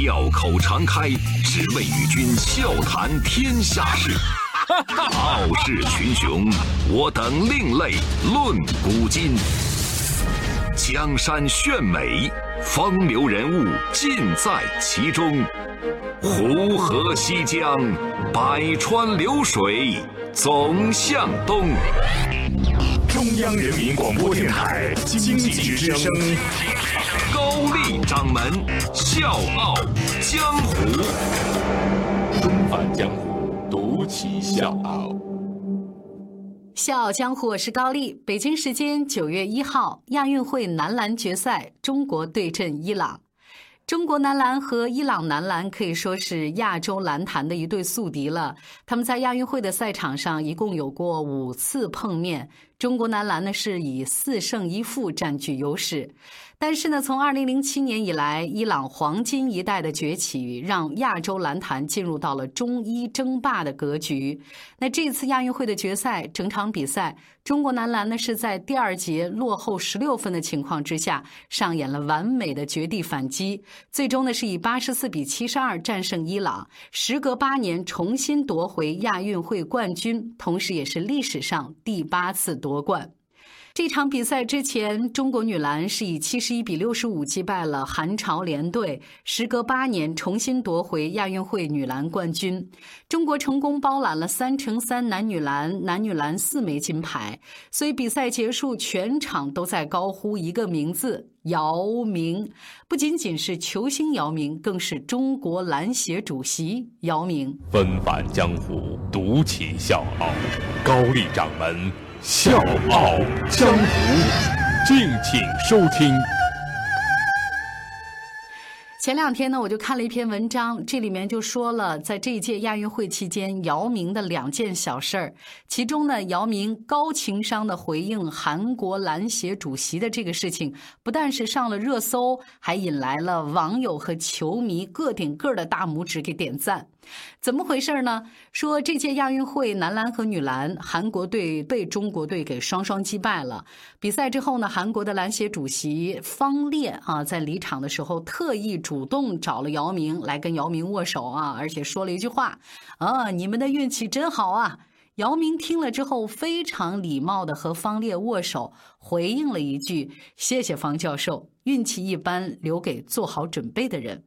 笑口常开，只为与君笑谈天下事。傲视群雄，我等另类论古今。江山炫美，风流人物尽在其中。湖河西江，百川流水总向东。中央人民广播电台经济之声，高丽掌门笑傲江湖，重返江湖，独骑笑傲。笑傲江湖，我是高丽。北京时间九月一号，亚运会男篮决赛，中国对阵伊朗。中国男篮和伊朗男篮可以说是亚洲篮坛的一对宿敌了。他们在亚运会的赛场上一共有过五次碰面，中国男篮呢是以四胜一负占据优势。但是呢，从二零零七年以来，伊朗黄金一代的崛起，让亚洲篮坛进入到了中伊争霸的格局。那这次亚运会的决赛，整场比赛，中国男篮呢是在第二节落后十六分的情况之下，上演了完美的绝地反击，最终呢是以八十四比七十二战胜伊朗，时隔八年重新夺回亚运会冠军，同时也是历史上第八次夺冠。这场比赛之前，中国女篮是以七十一比六十五击败了韩朝联队，时隔八年重新夺回亚运会女篮冠军。中国成功包揽了三乘三男女篮、男女篮四枚金牌。所以比赛结束，全场都在高呼一个名字：姚明。不仅仅是球星姚明，更是中国篮协主席姚明。纷返江湖，独骑笑傲，高丽掌门。笑傲江湖，敬请收听。前两天呢，我就看了一篇文章，这里面就说了，在这一届亚运会期间，姚明的两件小事儿。其中呢，姚明高情商的回应韩国篮协主席的这个事情，不但是上了热搜，还引来了网友和球迷个顶个的大拇指给点赞。怎么回事呢？说这届亚运会男篮和女篮，韩国队被中国队给双双击败了。比赛之后呢，韩国的篮协主席方烈啊，在离场的时候特意主动找了姚明来跟姚明握手啊，而且说了一句话：“啊，你们的运气真好啊！”姚明听了之后，非常礼貌的和方烈握手，回应了一句：“谢谢方教授，运气一般留给做好准备的人。”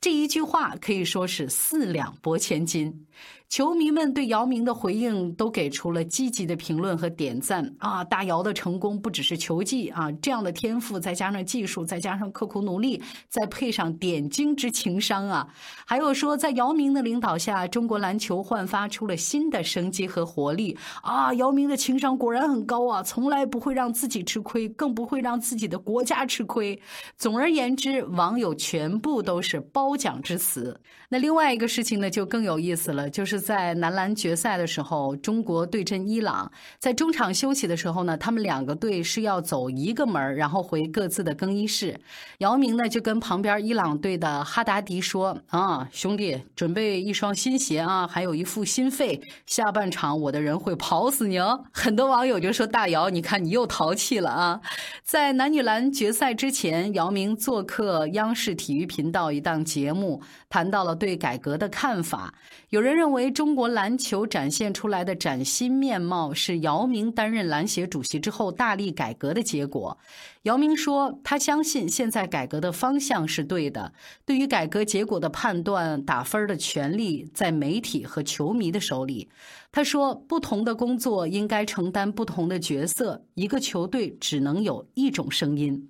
这一句话可以说是四两拨千斤。球迷们对姚明的回应都给出了积极的评论和点赞啊！大姚的成功不只是球技啊，这样的天赋再加上技术，再加上刻苦努力，再配上点睛之情商啊！还有说，在姚明的领导下，中国篮球焕发出了新的生机和活力啊！姚明的情商果然很高啊，从来不会让自己吃亏，更不会让自己的国家吃亏。总而言之，网友全部都是包褒奖之词。那另外一个事情呢，就更有意思了，就是。在男篮决赛的时候，中国对阵伊朗，在中场休息的时候呢，他们两个队是要走一个门然后回各自的更衣室。姚明呢就跟旁边伊朗队的哈达迪说：“啊，兄弟，准备一双新鞋啊，还有一副新肺，下半场我的人会跑死你哦。”很多网友就说：“大姚，你看你又淘气了啊！”在男女篮决赛之前，姚明做客央视体育频道一档节节目，谈到了对改革的看法。有人认为。中国篮球展现出来的崭新面貌，是姚明担任篮协主席之后大力改革的结果。姚明说，他相信现在改革的方向是对的。对于改革结果的判断、打分的权利在媒体和球迷的手里。他说，不同的工作应该承担不同的角色，一个球队只能有一种声音。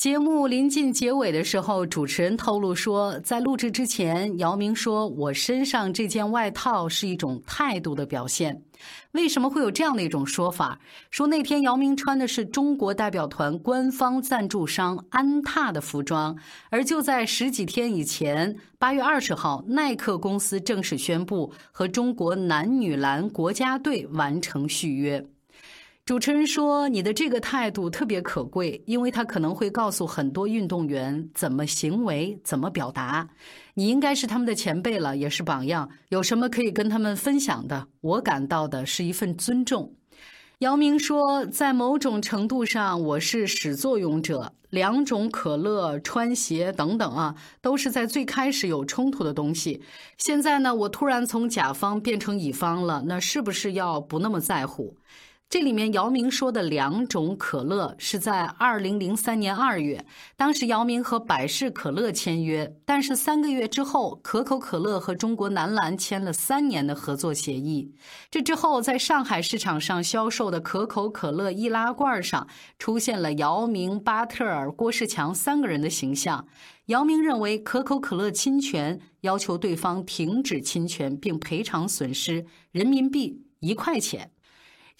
节目临近结尾的时候，主持人透露说，在录制之前，姚明说：“我身上这件外套是一种态度的表现。”为什么会有这样的一种说法？说那天姚明穿的是中国代表团官方赞助商安踏的服装，而就在十几天以前，八月二十号，耐克公司正式宣布和中国男女篮国家队完成续约。主持人说：“你的这个态度特别可贵，因为他可能会告诉很多运动员怎么行为、怎么表达。你应该是他们的前辈了，也是榜样。有什么可以跟他们分享的？我感到的是一份尊重。”姚明说，在某种程度上，我是始作俑者。两种可乐、穿鞋等等啊，都是在最开始有冲突的东西。现在呢，我突然从甲方变成乙方了，那是不是要不那么在乎？这里面姚明说的两种可乐是在二零零三年二月，当时姚明和百事可乐签约，但是三个月之后，可口可乐和中国男篮签了三年的合作协议。这之后，在上海市场上销售的可口可乐易拉罐上出现了姚明、巴特尔、郭士强三个人的形象。姚明认为可口可乐侵权，要求对方停止侵权并赔偿损失人民币一块钱。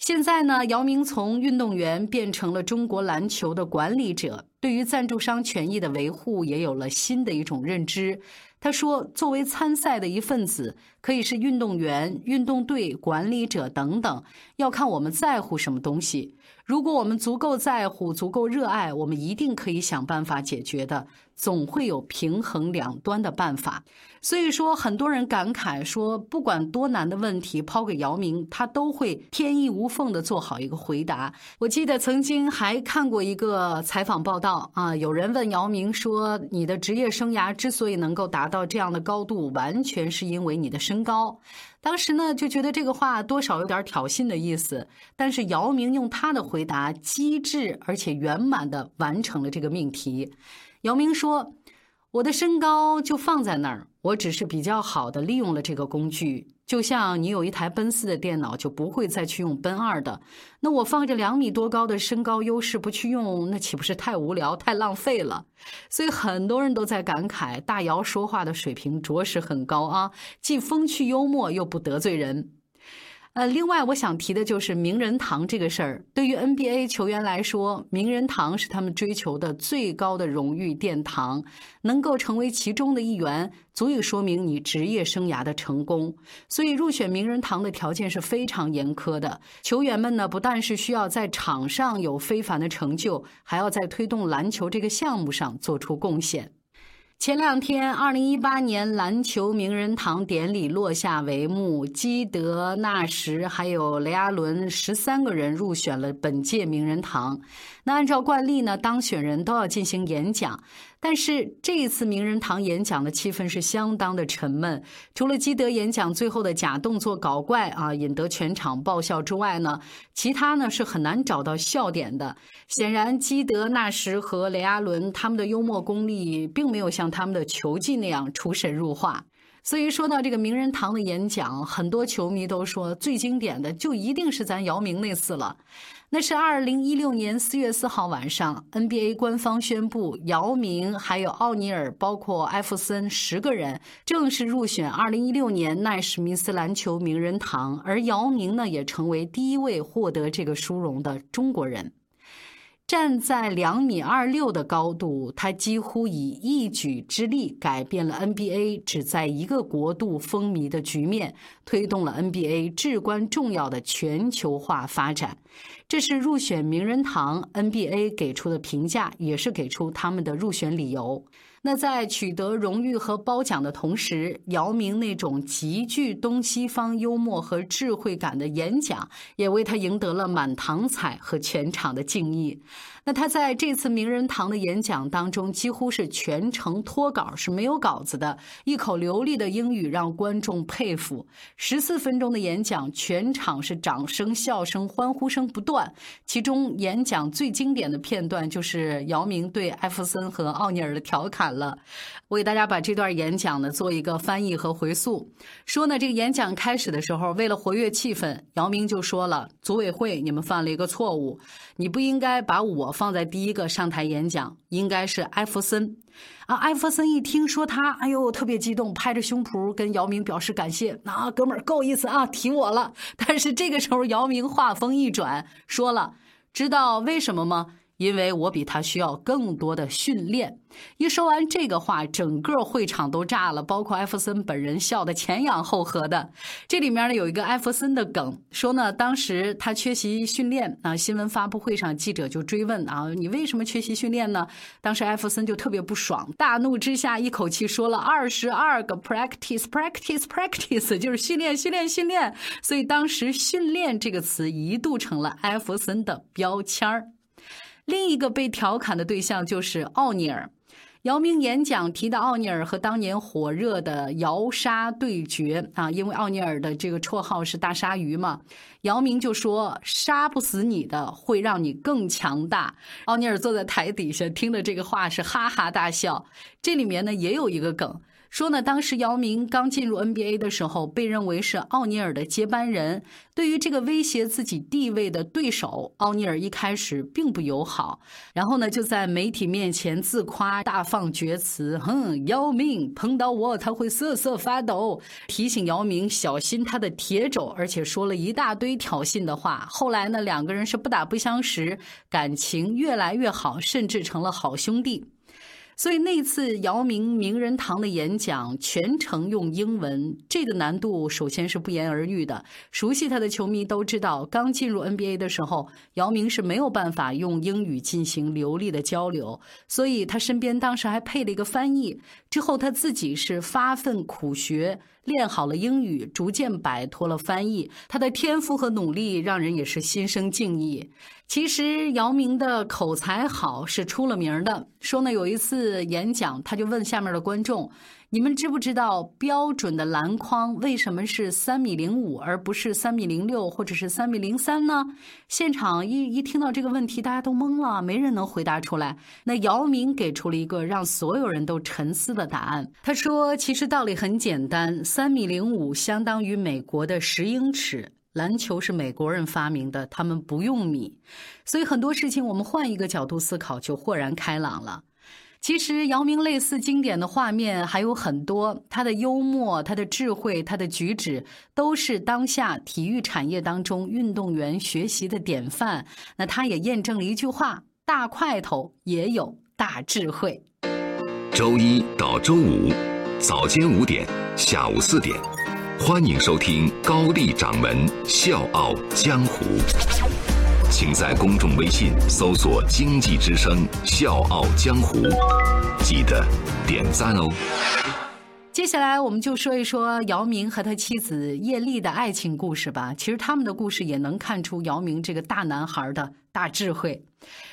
现在呢，姚明从运动员变成了中国篮球的管理者，对于赞助商权益的维护也有了新的一种认知。他说：“作为参赛的一份子，可以是运动员、运动队管理者等等，要看我们在乎什么东西。如果我们足够在乎、足够热爱，我们一定可以想办法解决的。”总会有平衡两端的办法，所以说很多人感慨说，不管多难的问题抛给姚明，他都会天衣无缝的做好一个回答。我记得曾经还看过一个采访报道啊，有人问姚明说：“你的职业生涯之所以能够达到这样的高度，完全是因为你的身高。”当时呢就觉得这个话多少有点挑衅的意思，但是姚明用他的回答机智而且圆满的完成了这个命题。姚明说：“我的身高就放在那儿，我只是比较好的利用了这个工具。就像你有一台奔四的电脑，就不会再去用奔二的。那我放着两米多高的身高优势不去用，那岂不是太无聊、太浪费了？所以很多人都在感慨，大姚说话的水平着实很高啊，既风趣幽默，又不得罪人。”呃，另外我想提的就是名人堂这个事儿。对于 NBA 球员来说，名人堂是他们追求的最高的荣誉殿堂，能够成为其中的一员，足以说明你职业生涯的成功。所以入选名人堂的条件是非常严苛的。球员们呢，不但是需要在场上有非凡的成就，还要在推动篮球这个项目上做出贡献。前两天，二零一八年篮球名人堂典礼落下帷幕，基德、纳什还有雷阿伦十三个人入选了本届名人堂。那按照惯例呢，当选人都要进行演讲。但是这一次名人堂演讲的气氛是相当的沉闷，除了基德演讲最后的假动作搞怪啊，引得全场爆笑之外呢，其他呢是很难找到笑点的。显然，基德、纳什和雷阿伦他们的幽默功力并没有像他们的球技那样出神入化。所以说到这个名人堂的演讲，很多球迷都说最经典的就一定是咱姚明那次了。那是二零一六年四月四号晚上，NBA 官方宣布，姚明还有奥尼尔，包括艾弗森十个人正式入选二零一六年奈史密斯篮球名人堂，而姚明呢，也成为第一位获得这个殊荣的中国人。站在两米二六的高度，他几乎以一举之力改变了 NBA 只在一个国度风靡的局面，推动了 NBA 至关重要的全球化发展。这是入选名人堂 NBA 给出的评价，也是给出他们的入选理由。那在取得荣誉和褒奖的同时，姚明那种极具东西方幽默和智慧感的演讲，也为他赢得了满堂彩和全场的敬意。那他在这次名人堂的演讲当中，几乎是全程脱稿，是没有稿子的，一口流利的英语让观众佩服。十四分钟的演讲，全场是掌声、笑声、欢呼声不断。其中演讲最经典的片段就是姚明对艾弗森和奥尼尔的调侃了。我给大家把这段演讲呢做一个翻译和回溯。说呢，这个演讲开始的时候，为了活跃气氛，姚明就说了：“组委会，你们犯了一个错误，你不应该把我”放在第一个上台演讲，应该是艾弗森啊！艾弗森一听说他，哎呦，特别激动，拍着胸脯跟姚明表示感谢。啊，哥们儿够意思啊，提我了。但是这个时候，姚明话锋一转，说了：“知道为什么吗？因为我比他需要更多的训练。一说完这个话，整个会场都炸了，包括艾弗森本人笑得前仰后合的。这里面呢有一个艾弗森的梗，说呢当时他缺席训练啊，新闻发布会上记者就追问啊，你为什么缺席训练呢？当时艾弗森就特别不爽，大怒之下一口气说了二十二个 practice practice practice，就是训练训练训练。所以当时“训练”这个词一度成了艾弗森的标签儿。另一个被调侃的对象就是奥尼尔。姚明演讲提到奥尼尔和当年火热的姚鲨对决啊，因为奥尼尔的这个绰号是大鲨鱼嘛，姚明就说杀不死你的会让你更强大。奥尼尔坐在台底下听了这个话是哈哈大笑。这里面呢也有一个梗。说呢，当时姚明刚进入 NBA 的时候，被认为是奥尼尔的接班人。对于这个威胁自己地位的对手，奥尼尔一开始并不友好。然后呢，就在媒体面前自夸、大放厥词：“哼，姚明碰到我他会瑟瑟发抖。”提醒姚明小心他的铁肘，而且说了一大堆挑衅的话。后来呢，两个人是不打不相识，感情越来越好，甚至成了好兄弟。所以那次姚明名人堂的演讲全程用英文，这个难度首先是不言而喻的。熟悉他的球迷都知道，刚进入 NBA 的时候，姚明是没有办法用英语进行流利的交流，所以他身边当时还配了一个翻译。之后他自己是发奋苦学。练好了英语，逐渐摆脱了翻译。他的天赋和努力让人也是心生敬意。其实姚明的口才好是出了名的。说呢，有一次演讲，他就问下面的观众。你们知不知道标准的篮筐为什么是三米零五而不是三米零六或者是三米零三呢？现场一一听到这个问题，大家都懵了，没人能回答出来。那姚明给出了一个让所有人都沉思的答案。他说：“其实道理很简单，三米零五相当于美国的十英尺。篮球是美国人发明的，他们不用米，所以很多事情我们换一个角度思考，就豁然开朗了。”其实姚明类似经典的画面还有很多，他的幽默、他的智慧、他的举止，都是当下体育产业当中运动员学习的典范。那他也验证了一句话：大块头也有大智慧。周一到周五早间五点，下午四点，欢迎收听高丽掌门笑傲江湖。请在公众微信搜索“经济之声笑傲江湖”，记得点赞哦。接下来我们就说一说姚明和他妻子叶丽的爱情故事吧。其实他们的故事也能看出姚明这个大男孩的大智慧。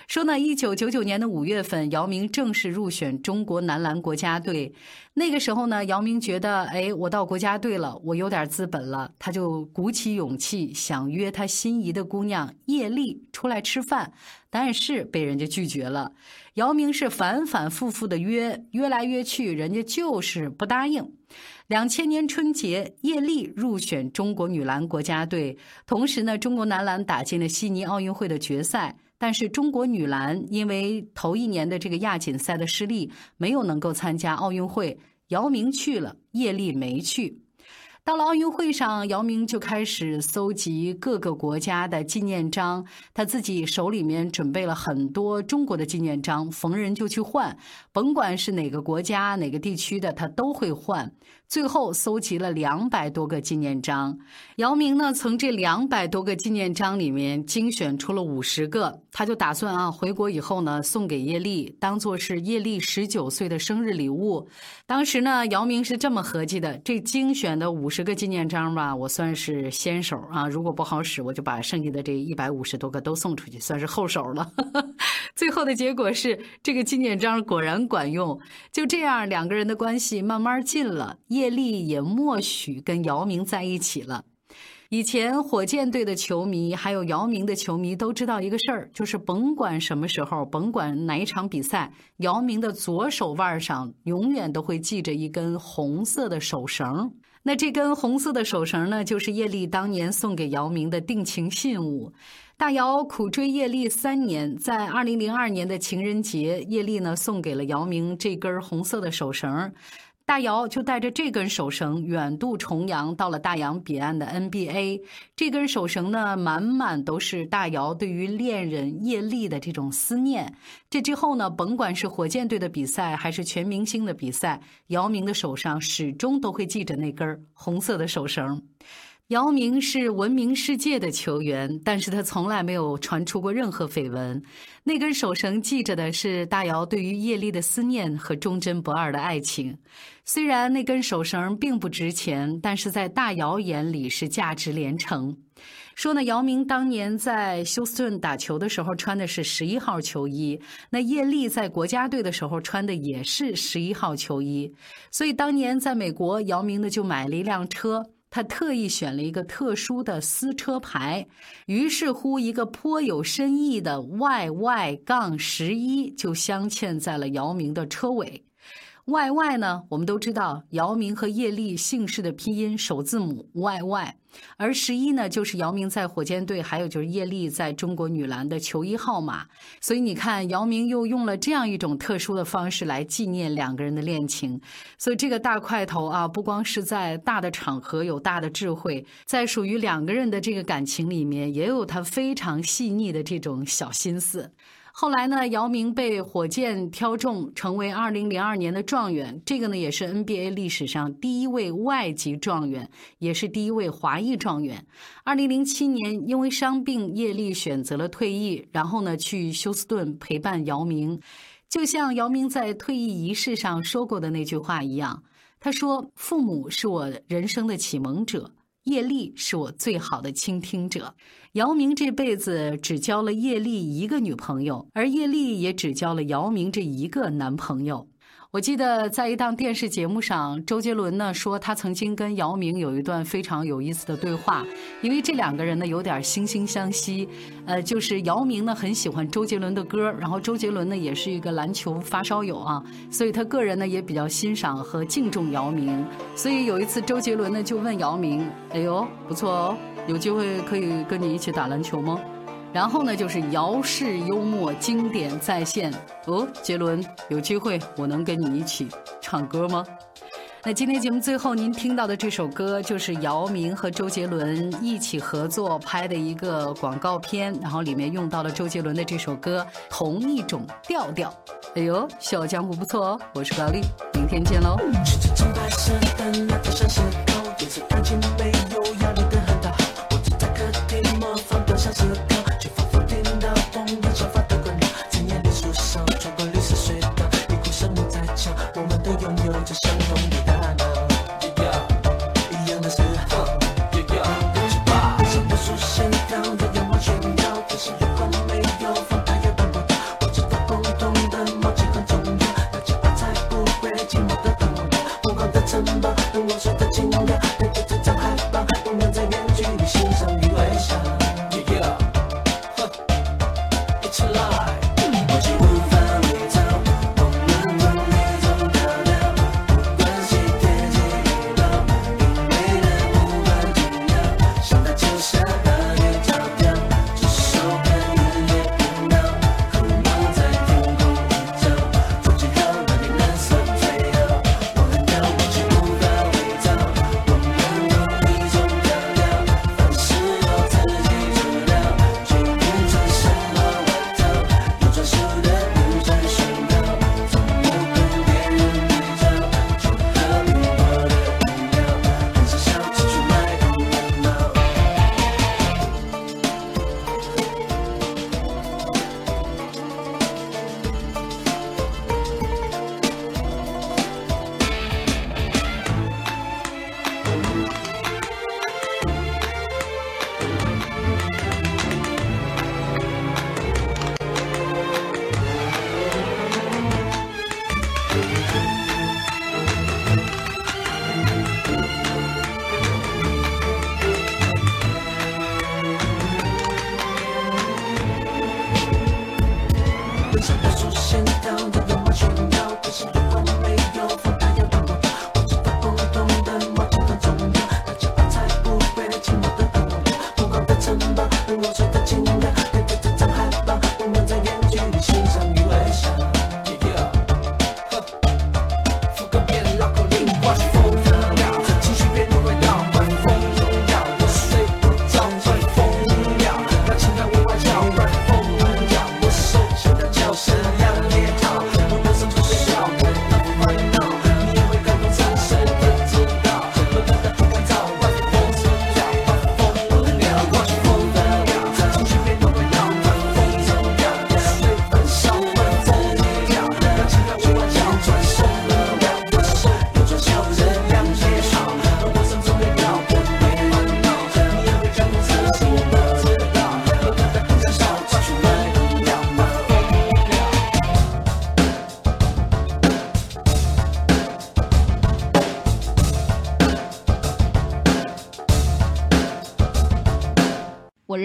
说呢，一九九九年的五月份，姚明正式入选中国男篮国家队。那个时候呢，姚明觉得，哎，我到国家队了，我有点资本了，他就鼓起勇气想约他心仪的姑娘叶丽出来吃饭，但是被人家拒绝了。姚明是反反复复的约，约来约去，人家就是不答应。两千年春节，叶莉入选中国女篮国家队，同时呢，中国男篮打进了悉尼奥运会的决赛。但是中国女篮因为头一年的这个亚锦赛的失利，没有能够参加奥运会。姚明去了，叶莉没去。到了奥运会上，姚明就开始搜集各个国家的纪念章，他自己手里面准备了很多中国的纪念章，逢人就去换，甭管是哪个国家、哪个地区的，他都会换。最后搜集了两百多个纪念章，姚明呢从这两百多个纪念章里面精选出了五十个，他就打算啊回国以后呢送给叶丽，当做是叶丽十九岁的生日礼物。当时呢，姚明是这么合计的：这精选的五十个纪念章吧，我算是先手啊，如果不好使，我就把剩下的这一百五十多个都送出去，算是后手了。最后的结果是，这个纪念章果然管用。就这样，两个人的关系慢慢近了。叶丽也默许跟姚明在一起了。以前火箭队的球迷还有姚明的球迷都知道一个事儿，就是甭管什么时候，甭管哪一场比赛，姚明的左手腕上永远都会系着一根红色的手绳。那这根红色的手绳呢，就是叶丽当年送给姚明的定情信物。大姚苦追叶丽三年，在二零零二年的情人节，叶丽呢送给了姚明这根红色的手绳。大姚就带着这根手绳远渡重洋，到了大洋彼岸的 NBA。这根手绳呢，满满都是大姚对于恋人叶莉的这种思念。这之后呢，甭管是火箭队的比赛，还是全明星的比赛，姚明的手上始终都会系着那根红色的手绳。姚明是闻名世界的球员，但是他从来没有传出过任何绯闻。那根手绳系着的是大姚对于叶丽的思念和忠贞不二的爱情。虽然那根手绳并不值钱，但是在大姚眼里是价值连城。说呢，姚明当年在休斯顿打球的时候穿的是十一号球衣，那叶丽在国家队的时候穿的也是十一号球衣，所以当年在美国，姚明呢就买了一辆车。他特意选了一个特殊的私车牌，于是乎，一个颇有深意的 “YY 杠十一”就镶嵌在了姚明的车尾。Y Y 呢？我们都知道，姚明和叶丽姓氏的拼音首字母 Y Y，而十一呢，就是姚明在火箭队，还有就是叶丽在中国女篮的球衣号码。所以你看，姚明又用了这样一种特殊的方式来纪念两个人的恋情。所以这个大块头啊，不光是在大的场合有大的智慧，在属于两个人的这个感情里面，也有他非常细腻的这种小心思。后来呢，姚明被火箭挑中，成为2002年的状元。这个呢，也是 NBA 历史上第一位外籍状元，也是第一位华裔状元。2007年，因为伤病，叶丽选择了退役，然后呢，去休斯顿陪伴姚明。就像姚明在退役仪式上说过的那句话一样，他说：“父母是我人生的启蒙者。”叶丽是我最好的倾听者。姚明这辈子只交了叶丽一个女朋友，而叶丽也只交了姚明这一个男朋友。我记得在一档电视节目上，周杰伦呢说他曾经跟姚明有一段非常有意思的对话，因为这两个人呢有点惺惺相惜。呃，就是姚明呢很喜欢周杰伦的歌，然后周杰伦呢也是一个篮球发烧友啊，所以他个人呢也比较欣赏和敬重姚明。所以有一次周杰伦呢就问姚明：“哎呦，不错哦，有机会可以跟你一起打篮球吗？”然后呢就是姚氏幽默经典再现。哦杰伦有机会我能跟你一起唱歌吗？那今天节目最后您听到的这首歌就是姚明和周杰伦一起合作拍的一个广告片然后里面用到了周杰伦的这首歌同一种调调。哎呦笑傲江湖不错哦我是高丽明天见喽。嗯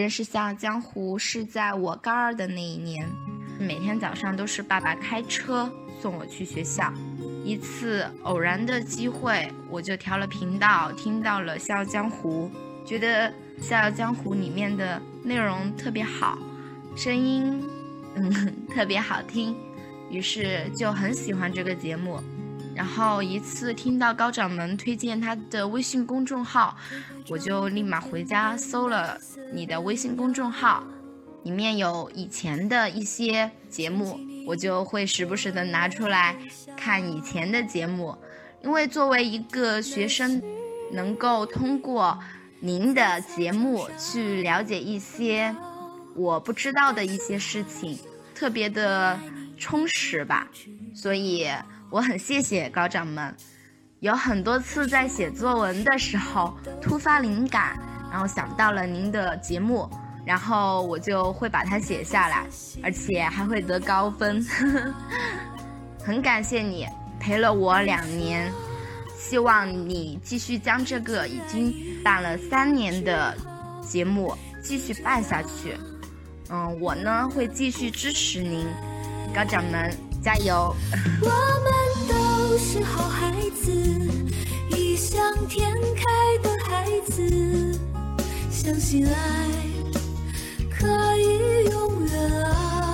认识《笑傲江湖》是在我高二的那一年，每天早上都是爸爸开车送我去学校。一次偶然的机会，我就调了频道，听到了《笑傲江湖》，觉得《笑傲江湖》里面的内容特别好，声音嗯特别好听，于是就很喜欢这个节目。然后一次听到高掌门推荐他的微信公众号，我就立马回家搜了你的微信公众号，里面有以前的一些节目，我就会时不时的拿出来看以前的节目，因为作为一个学生，能够通过您的节目去了解一些我不知道的一些事情，特别的充实吧，所以。我很谢谢高掌门，有很多次在写作文的时候突发灵感，然后想到了您的节目，然后我就会把它写下来，而且还会得高分。很感谢你陪了我两年，希望你继续将这个已经办了三年的节目继续办下去。嗯，我呢会继续支持您，高掌门加油。都是好孩子异想天开的孩子相信爱可以永远啊。